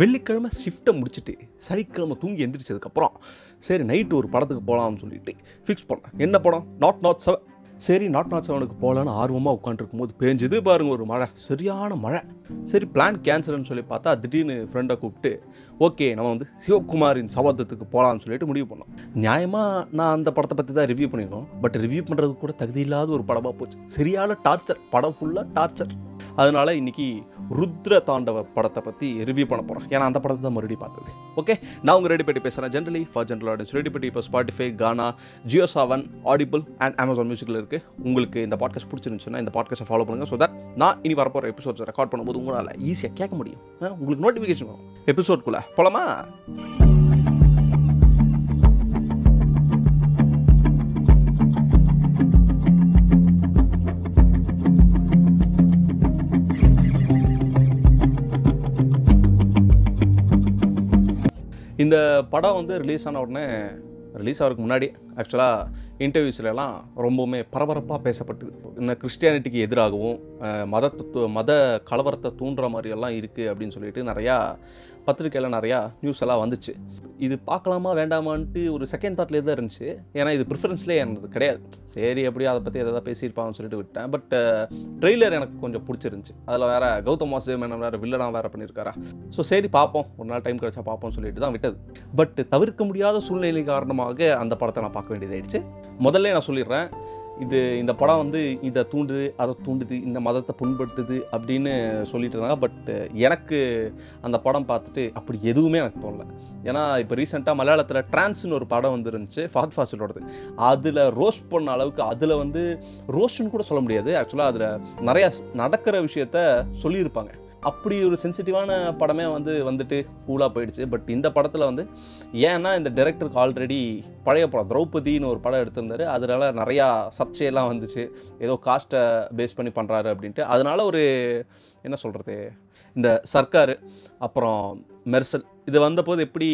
வெள்ளிக்கிழமை ஷிஃப்ட்டை முடிச்சுட்டு சனிக்கிழமை தூங்கி எந்திரிச்சதுக்கப்புறம் சரி நைட்டு ஒரு படத்துக்கு போகலாம்னு சொல்லிட்டு ஃபிக்ஸ் பண்ணேன். என்ன படம்? நாட் நாட் செவன் சரி நாட் நாட் செவனுக்கு போகலான்னு ஆர்வமாக உட்காந்துருக்கும் போது பேஞ்சது பாருங்க ஒரு மழை சரியான மழை. சரி பிளான் கேன்சல்னு சொல்லி பார்த்தா திடீர்னு ஃப்ரெண்டை கூப்பிட்டு ஓகே நம்ம வந்து சிவகுமாரின் சபதத்துக்கு போகலான்னு சொல்லிட்டு முடிவு பண்ணோம். நியாயமாக நான் அந்த படத்தை பற்றி தான் ரிவ்யூ பண்ணியிருக்கோம் பட் ரிவ்யூ பண்ணுறதுக்கு கூட தகுதி இல்லாத ஒரு படமாக போச்சு. சரியான டார்ச்சர் படம் ஃபுல்லாக டார்ச்சர் அதனால இன்றைக்கி ருத்ர தாண்டவ படத்தை பற்றி ரிவ்யூ பண்ண போகிறோம் ஏன்னா அந்த படத்தை தான் மறுபடியும் பார்த்தது. ஓகே நான் உங்கள் ரெடி பண்ணி பேசுகிறேன் generally for general audience ready பண்ணி இப்போ Spotify Gaana Jio Saavn Audible and Amazon மியூசிக்கில் இருக்குது உங்களுக்கு இந்த பாட்காஸ்ட் பிடிச்சிருந்துச்சுன்னா இந்த பாட்காஸ்ட்டை ஃபாலோ பண்ணுங்கள் ஸோ தட் நான் இனி வரப்போகிற எபிசோட்ஸ் ரெக்கார்ட் பண்ணும்போது உங்களால் ஈஸியாக கேட்க முடியும். உங்களுக்கு நோட்டிஃபிகேஷன் வரும். எபிசோட்குள்ளே போலாமா? இந்த படம் வந்து ரிலீஸ் ஆன உடனே ரிலீஸ் ஆகிறதுக்கு முன்னாடி ஆக்சுவலாக இன்டர்வியூஸ்லாம் ரொம்பவுமே பரபரப்பாக பேசப்பட்டது. இன்னும் கிறிஸ்டியானிட்டிக்கு எதிராகவும் அஹ், மதத்தை மத கலவரத்தை தூண்டுற மாதிரியெல்லாம் இருக்குது அப்படின்னு சொல்லிட்டு நிறையா பத்திரிக்கையில் நிறையா நியூஸ் எல்லாம் வந்துச்சு. இது பார்க்கலாமா வேண்டாமான்ட்டு ஒரு செகண்ட் தாட்லேயே தான் இருந்துச்சு. ஏன்னா இது ப்ரிஃபரன்ஸ்லேயே எனக்கு கிடையாது. சரி எப்படியோ அதை பற்றி எதாவது பேசியிருப்பாங்கன்னு சொல்லிட்டு விட்டேன். பட் ட்ரெய்லர் எனக்கு கொஞ்சம் பிடிச்சிருந்துச்சு. அதில் வேற கௌதம் வாசு மேனன் வேறு வில்லனாக வேறு பண்ணியிருக்காரா. ஸோ சரி பார்ப்போம். ஒரு நாள் டைம் கிடைச்சா பார்ப்போம்னு சொல்லிட்டு தான் விட்டது. பட் தவிர்க்க முடியாத சூழ்நிலை காரணமாக அந்த படத்தை நான் பார்க்க வேண்டியதாயிடுச்சு. முதல்ல நான் சொல்லிடுறேன் இது இந்த படம் வந்து இதை தூண்டுது அதை தூண்டுது இந்த மதத்தை புண்படுத்துது அப்படின்னு சொல்லிட்டு இருந்தாங்க. பட் எனக்கு அந்த படம் பார்த்துட்டு அப்படி எதுவுமே எனக்கு தோணல. ஏன்னா இப்போ ரீசெண்டாக மலையாளத்தில் ட்ரான்ஸ்னு ஒரு படம் வந்துருந்துச்சு ஃபாத் ஃபாசிலோடது அதில் ரோஸ்ட் பண்ண அளவுக்கு அதில் வந்து ரோஸ்ட்னு கூட சொல்ல முடியாது. ஆக்சுவலாக அதில் நிறையா நடக்கிற விஷயத்த சொல்லியிருப்பாங்க. அப்படி ஒரு சென்சிட்டிவான படமே வந்து வந்துட்டு கூலாக போயிடுச்சு. பட் இந்த படத்தில் வந்து ஏன்னா இந்த டைரக்டருக்கு ஆல்ரெடி பழைய படம் திரௌபதினு ஒரு படம் எடுத்திருந்தார். அதனால நிறையா சர்ச்சையெல்லாம் வந்துச்சு. ஏதோ காஸ்ட்டை பேஸ் பண்ணி பண்ணுறாரு அப்படின்ட்டு. அதனால் ஒரு என்ன சொல்கிறது இந்த சர்க்கார் அப்புறம் மெர்சல் இது வந்தபோது எப்படி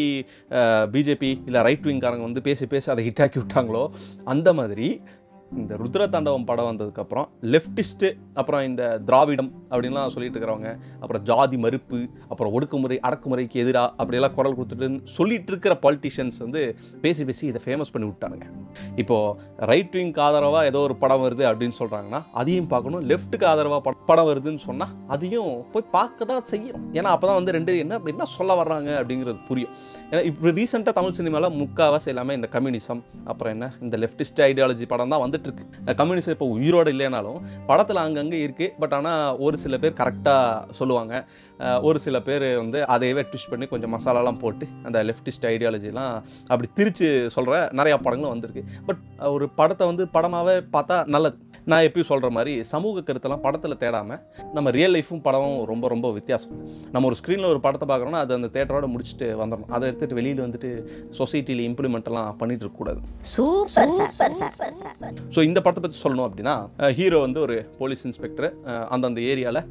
பிஜேபி இல்லை ரைட் விங்காரங்க வந்து பேசி பேசி அதை ஹிட் ஆக்கி விட்டாங்களோ அந்த மாதிரி இந்த ருத்ர தாண்டவம் படம் வந்ததுக்கப்புறம் லெஃப்டிஸ்ட்டு அப்புறம் இந்த திராவிடம் அப்படின்லாம் சொல்லிட்டு இருக்கிறவங்க அப்புறம் ஜாதி மறுப்பு அப்புறம் ஒடுக்குமுறை அடக்குமுறைக்கு எதிராக அப்படியெல்லாம் குரல் கொடுத்துட்டுன்னு சொல்லிட்டு இருக்கிற பாலிட்டிஷியன்ஸ் வந்து பேசி பேசி இதை ஃபேமஸ் பண்ணி விட்டானுங்க. இப்போது ரைட் விங்க்கு ஆதரவாக ஏதோ ஒரு படம் வருது அப்படின்னு சொல்கிறாங்கன்னா அதையும் பார்க்கணும். லெஃப்ட்டுக்கு ஆதரவாக படம் வருதுன்னு சொன்னால் அதையும் போய் பார்க்க தான் செய்யணும். ஏன்னா அப்போ தான் வந்து ரெண்டு என்ன அப்படின்னா சொல்ல வர்றாங்க அப்படிங்கிறது புரியும். ஏன்னா இப்போ ரீசெண்டாக தமிழ் சினிமாவில் முக்காவாசி எல்லாமே இந்த கம்யூனிசம் அப்புறம் என்ன இந்த லெஃப்டிஸ்ட் ஐடியாலஜி படம் தான் வந்து இருக்கு கம்யூனிஸ்ட் இப்போ உயிரோடு இல்லைனாலும் படத்தில் அங்கங்கே இருக்குது பட் ஆனால் ஒரு சில பேர் கரெக்டாக சொல்லுவாங்க. ஒரு சில பேர் வந்து அதையவே ட்விஸ்ட் பண்ணி கொஞ்சம் மசாலாலாம் போட்டு அந்த லெஃப்டிஸ்ட் ஐடியாலஜிலாம் அப்படி திரித்து சொல்கிற நிறையா படங்களும் வந்திருக்கு. பட் ஒரு படத்தை வந்து படமாகவே பார்த்தா நல்லது. நான் எப்பயும் சொல்கிற மாதிரி சமூக கருத்தெல்லாம் படத்தில் தேடாமல் நம்ம ரியல் லைஃப்பும் படமும் ரொம்ப ரொம்ப வித்தியாசம். நம்ம ஒரு ஸ்க்ரீனில் ஒரு படத்தை பார்க்குறோன்னா அது அந்த தேட்டரோட முடிச்சுட்டு வந்துடணும் அதை எடுத்துகிட்டு வெளியில் வந்துட்டு சொசைட்டியில் இம்ப்ளிமெண்ட் எல்லாம் பண்ணிட்டு இருக்கக்கூடாது super sir sir sir so இந்த படத்தை பற்றி சொல்லணும் அப்படின்னா ஹீரோ வந்து ஒரு போலீஸ் இன்ஸ்பெக்டர் அந்தந்த ஏரியாவில்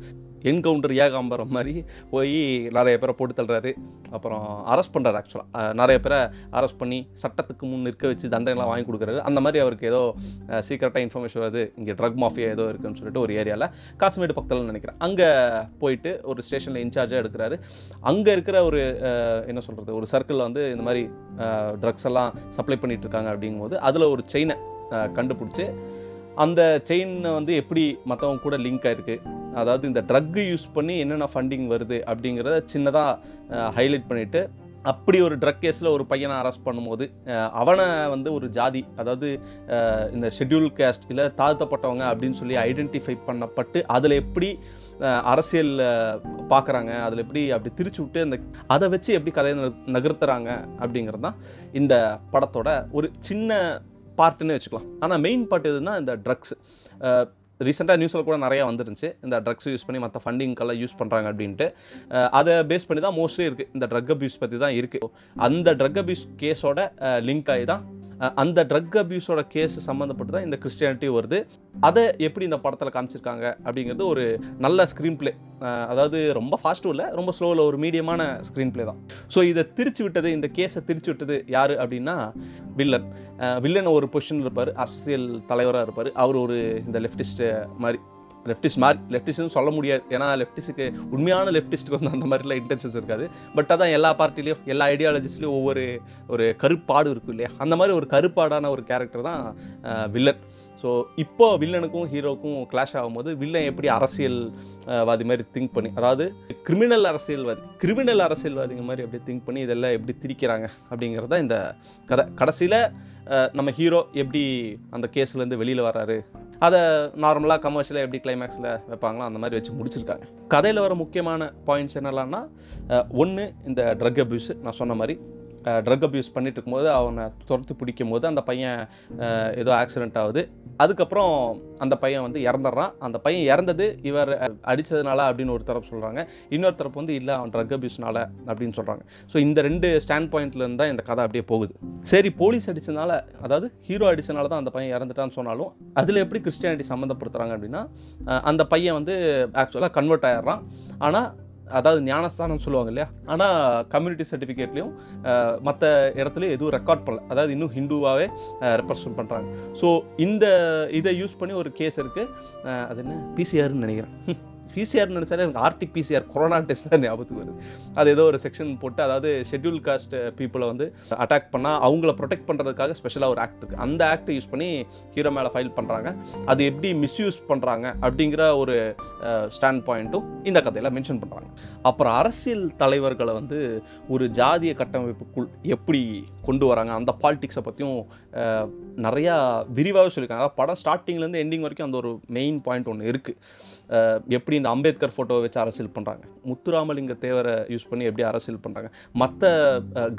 என்கவுண்டர் ஏகாம்பரம் மாதிரி போய் நிறைய பேரை போட்டு தள்ளுறாரு. அப்புறம் அரெஸ்ட் பண்ணுறாரு ஆக்சுவலாக நிறைய பேரை அரெஸ்ட் பண்ணி சட்டத்துக்கு முன் நிற்க வச்சு தண்டனைலாம் வாங்கி கொடுக்குறாரு. அந்த மாதிரி அவருக்கு ஏதோ சீக்கிரட்டாக இன்ஃபர்மேஷன் வருது. இங்கே ட்ரக் மாஃபியா ஏதோ இருக்குன்னு சொல்லிட்டு ஒரு ஏரியாவில் காசுமேடு பக்கத்தில் நினைக்கிறேன். அங்கே போயிட்டு ஒரு ஸ்டேஷனில் இன்சார்ஜாக எடுக்கிறாரு. அங்கே இருக்கிற ஒரு என்ன சொல்கிறது ஒரு சர்க்கிளில் வந்து இந்த மாதிரி ட்ரக்ஸ் எல்லாம் சப்ளை பண்ணிகிட்டு இருக்காங்க அப்படிங்கும்போது அதில் ஒரு செயினை கண்டுபிடிச்சி அந்த செயினை வந்து எப்படி மற்றவங்க கூட லிங்க் ஆகிருக்கு அதாவது இந்த ட்ரக்கு யூஸ் பண்ணி என்னென்ன ஃபண்டிங் வருது அப்படிங்கிறத சின்னதாக ஹைலைட் பண்ணிவிட்டு அப்படி ஒரு ட்ரக் கேஸில் ஒரு பையனை அரெஸ்ட் பண்ணும்போது அவனை வந்து ஒரு ஜாதி அதாவது இந்த ஷெட்யூல் கேஸ்ட் இல்லை தாழ்த்தப்பட்டவங்க அப்படின்னு சொல்லி ஐடென்டிஃபை பண்ணப்பட்டு அதில் எப்படி அரசியலில் அரசியல் பார்க்குறாங்க அதில் எப்படி அப்படி திரிச்சு விட்டு அந்த அதை வச்சு எப்படி கதையை நகர்- நகர்த்துறாங்க அப்படிங்கிறது தான் இந்த படத்தோட ஒரு சின்ன பார்ட்டுன்னு வச்சுக்கலாம். ஆனால் மெயின் பார்ட் எதுனா இந்த ட்ரக்ஸ் ரீசெண்டாக நியூஸில் கூட நிறையா வந்துருந்துச்சு. இந்த ட்ரக்ஸ் யூஸ் பண்ணி மற்ற ஃபண்டிங்கெல்லாம் யூஸ் பண்ணுறாங்க அப்படின்ட்டு. அதை பேஸ் பண்ணி தான் மோஸ்ட்லி இருக்குது இந்த ட்ரக் அபியூஸ் பற்றி தான் இருக்குது அந்த ட்ரக் அபியூஸ் கேஸோட லிங்க் ஆகி தான் அந்த ட்ரக் அபியூஸோட கேஸ் சம்மந்தப்பட்டு தான் இந்த கிறிஸ்டியானிட்டி வருது. அதை எப்படி இந்த படத்தில் காமிச்சிருக்காங்க அப்படிங்கிறது ஒரு நல்ல ஸ்க்ரீன் ப்ளே அதாவது ரொம்ப ஃபாஸ்ட்டும் இல்லை ரொம்ப ஸ்லோவில் ஒரு மீடியமான ஸ்க்ரீன் ப்ளே தான். ஸோ இதை திரிச்சு விட்டது இந்த கேஸை திரிச்சு விட்டது யார் அப்படின்னா வில்லன். வில்லன் ஒரு பொசிஷனில் இருப்பார் அரசியல் தலைவராக இருப்பார். அவர் ஒரு இந்த லெஃப்டிஸ்ட் மாதிரி லெஃப்டிஸ்ட் மாதிரி லெஃப்டிஸ்ட்னு சொல்ல முடியாது. ஏன்னா லெஃப்டிஸ்ட்டுக்கு உண்மையான லெஃப்டிஸ்ட்டுக்கு வந்து அந்த மாதிரிலாம் இன்டென்ஷன்ஸ் இருக்காது. பட் அதான் எல்லா பார்ட்டிலையும் எல்லா ஐடியாலஜிஸ்லேயும் ஒவ்வொரு ஒரு கருப்பாடு இருக்கும் இல்லையா? அந்த மாதிரி ஒரு கருப்பாடான ஒரு கேரக்டர் தான் வில்லன் ஸோ இப்போ வில்லனுக்கும் ஹீரோக்கும் கிளாஷ் ஆகும்போது வில்லன் எப்படி அரசியல்வாதி மாதிரி திங்க் பண்ணி அதாவது கிரிமினல் அரசியல்வாதி கிரிமினல் அரசியல்வாதிங்க மாதிரி எப்படி திங்க் பண்ணி இதெல்லாம் எப்படி திரிக்கிறாங்க அப்படிங்கிறது தான் இந்த கதை. கடைசியில் நம்ம ஹீரோ எப்படி அந்த கேஸ்லேருந்து வெளியில் வராரு அதை நார்மலாக கமர்ஷியலாக எப்படி கிளைமேக்ஸில் வைப்பாங்களோ அந்த மாதிரி வச்சு முடிச்சிருக்காங்க. கதையில் வர முக்கியமான பாயிண்ட்ஸ் என்னெல்லாம்னா ஒன்று இந்த ட்ரக் அப்யூஸ் நான் சொன்ன மாதிரி ட்ரக் அப்யூஸ் பண்ணிட்டு இருக்கும்போது அவனை துரத்து பிடிக்கும் போது அந்த பையன் ஏதோ ஆக்சிடென்ட் ஆகுது. அதுக்கப்புறம் அந்த பையன் வந்து இறந்துடுறான். அந்த பையன் இறந்தது இவர் அடித்ததுனால அப்படின்னு ஒரு தரப்பு சொல்கிறாங்க இன்னொரு தரப்பு வந்து இல்லை அவன் ட்ரக் அப்யூஸ்னால அப்படின்னு சொல்கிறாங்க ஸோ இந்த ரெண்டு ஸ்டாண்ட் பாயிண்ட்லேருந்து தான் இந்த கதை அப்படியே போகுது. சரி போலீஸ் அடித்ததுனால அதாவது ஹீரோ அடித்ததுனால தான் அந்த பையன் இறந்துட்டான்னு சொன்னாலும் அதில் எப்படி கிறிஸ்டியானிட்டி சம்மந்தப்படுத்துகிறாங்க அப்படின்னா அந்த பையன் வந்து ஆக்சுவலாக கன்வெர்ட் ஆயிடுறான். ஆனால் அதாவது ஞானஸ்தானம் சொல்லுவாங்க இல்லையா? ஆனால் கம்யூனிட்டி சர்டிஃபிகேட்லேயும் மற்ற இடத்துலையும் எதுவும் ரெக்கார்ட் பண்ணல. அதாவது இன்னும் ஹிந்துவாகவே ரெப்ரசன்ட் பண்ணுறாங்க ஸோ இந்த இதை யூஸ் பண்ணி ஒரு கேஸ் இருக்குது அது என்ன? பிசிஆர்னு நினைக்கிறேன். பிசிஆர் நினச்சாலே எனக்கு ஆர்டிக் பிசிஆர் கொரோனா டெஸ்ட் தான் ஞாபகத்துக்கு வருது. அது ஏதோ ஒரு செக்ஷன் போட்டு அதாவது ஷெட்யூல் காஸ்ட் பீப்புளை வந்து அட்டாக் பண்ணால் அவங்கள ப்ரொடெக்ட் பண்ணுறதுக்காக ஸ்பெஷலாக ஒரு ஆக்ட் இருக்குது அந்த ஆக்ட் யூஸ் பண்ணி ஹீரோ மேலே ஃபைல் பண்ணுறாங்க அது எப்படி மிஸ்யூஸ் பண்ணுறாங்க அப்படிங்கிற ஒரு ஸ்டாண்ட் பாயிண்ட்டும் இந்த கதையில் மென்ஷன் பண்ணுறாங்க அப்புறம் அரசியல் தலைவர்களை வந்து ஒரு ஜாதிய கட்டமைப்புக்குள் எப்படி கொண்டு வராங்க அந்த பாலிட்டிக்ஸை பற்றியும் நிறையா விரிவாகவே சொல்லியிருக்காங்க. அதாவது படம் ஸ்டார்டிங்லேருந்து எண்டிங் வரைக்கும் அந்த ஒரு மெயின் பாயிண்ட் ஒன்று இருக்குது எப்படி இந்த அம்பேத்கர் ஃபோட்டோவை வச்சு அரசியல் பண்ணுறாங்க முத்துராமலிங்க தேவரை யூஸ் பண்ணி எப்படி அரசியல் பண்ணுறாங்க மற்ற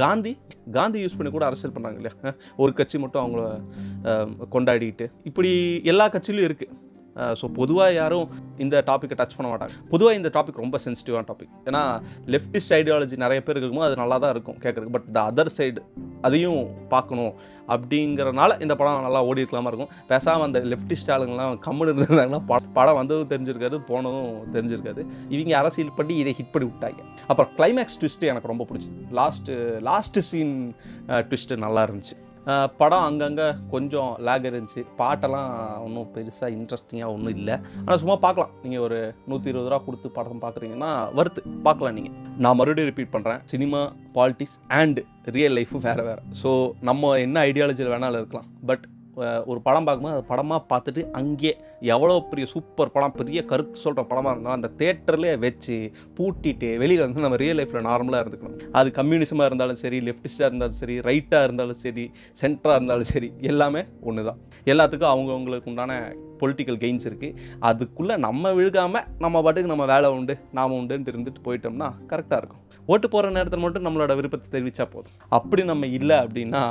காந்தி காந்தி யூஸ் பண்ணி கூட அரசியல் பண்ணுறாங்க இல்லையா? ஒரு கட்சி மட்டும் அவங்கள கொண்டாடிட்டு. இப்படி எல்லா கட்சியிலும் இருக்குது ஸோ பொதுவாக யாரும் இந்த டாப்பிக்கை டச் பண்ண மாட்டாங்க. பொதுவாக இந்த டாபிக் ரொம்ப சென்சிட்டிவான டாபிக் ஏன்னா லெஃப்டிஸ்ட் ஐடியாலஜி நிறைய பேர் இருக்கும்போது அது நல்லா தான் இருக்கும் கேட்குறதுக்கு. பட் த அதர் சைடு அதையும் பார்க்கணும் அப்படிங்கிறனால இந்த படம் நல்லா ஓடி இருக்கலாமா இருக்கும். பேசாமல் அந்த லெஃப்டிஸ்ட் ஆளுங்கெல்லாம் கம்முன்னு இருந்திருந்தாங்கன்னா ப- படம் வந்ததும் தெரிஞ்சிருக்காது போனதும் தெரிஞ்சிருக்காது. இவங்க அரசியல் பண்ணி இதை ஹிட் பண்ணி விட்டாங்க. அப்புறம் கிளைமேக்ஸ் ட்விஸ்ட்டு எனக்கு ரொம்ப பிடிச்சிது. லாஸ்ட்டு லாஸ்ட்டு சீன் ட்விஸ்ட்டு நல்லா இருந்துச்சு. படம் அங்கங்கே கொஞ்சம் லேக் இருந்துச்சு. பாட்டெல்லாம் ஒன்றும் பெருசாக இன்ட்ரெஸ்டிங்காக ஒன்றும் இல்லை. ஆனால் சும்மா பார்க்கலாம். நீங்கள் ஒரு நூற்றி இருபது ரூபா கொடுத்து படம் பார்க்குறீங்கன்னா வருத்து பார்க்கலாம் நீங்கள் நான் மறுபடியும் ரிப்பீட் பண்ணுறேன் சினிமா பாலிட்டிக்ஸ் அண்ட் ரியல் லைஃபும் வேறு வேறு. ஸோ நம்ம என்ன ஐடியாலஜியில் வேணாலும் இருக்கலாம். பட் ஒரு படம் பார்க்கும்போது அது படமாக பார்த்துட்டு அங்கேயே எவ்வளோ பெரிய சூப்பர் படம் பெரிய கருத்து சொல்கிற படமாக இருந்தாலும் அந்த தேட்டர்லேயே வச்சு பூட்டிட்டு வெளியில் வந்து நம்ம ரியல் லைஃப்பில் நார்மலாக இருந்துக்கணும். அது கம்யூனிசமாக இருந்தாலும் சரி லெஃப்டிஸ்டாக இருந்தாலும் சரி ரைட்டாக இருந்தாலும் சரி சென்டராக இருந்தாலும் சரி எல்லாமே ஒன்று தான் எல்லாத்துக்கும் அவங்கவுங்களுக்கு உண்டான பொலிட்டிக்கல் கெயின்ஸ் இருக்குது அதுக்குள்ளே நம்ம விழுகாமல் நம்ம பாட்டுக்கு நம்ம வேலை உண்டு நாம உண்டுன்ட்டு இருந்துட்டு போயிட்டோம்னா கரெக்டாக இருக்கும். ஓட்டு போகிற நேரத்தில் மட்டும் நம்மளோட விருப்பத்தை தெரிவித்தா போதும். அப்படி நம்ம இல்லை அப்படின்னா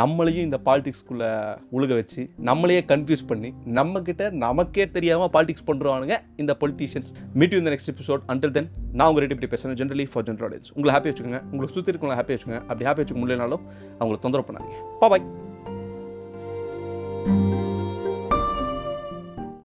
நம்மளையும் இந்த பாலிடிக்ஸ்குள்ளே உழுக வச்சு நம்மளையே கன்ஃபியூஸ் பண்ணி நம்மக்கிட்ட நமக்கே தெரியாமல் பாலிடிக்ஸ் பண்ணுறவானுங்க இந்த பொலிட்டீஷியன்ஸ் மீட் யூ இந்த நெக்ஸ்ட் எபிசோட் அண்டில் தென் நான் உங்கள் ரெடி இப்படி பேசுகிறேன் ஜென்ரலி ஃபார் ஜென்ரல் ஆடியன்ஸ் உங்களை ஹாப்பி வச்சுக்கோங்க. உங்களுக்கு சுற்றி இருக்கவங்களை ஹாப்பி வச்சுக்கோங்க. அப்படி ஹாப்பி வச்சுக்க முடியலனாலும் அவங்களை தொந்தரவு பண்ணாதீங்க. பாய்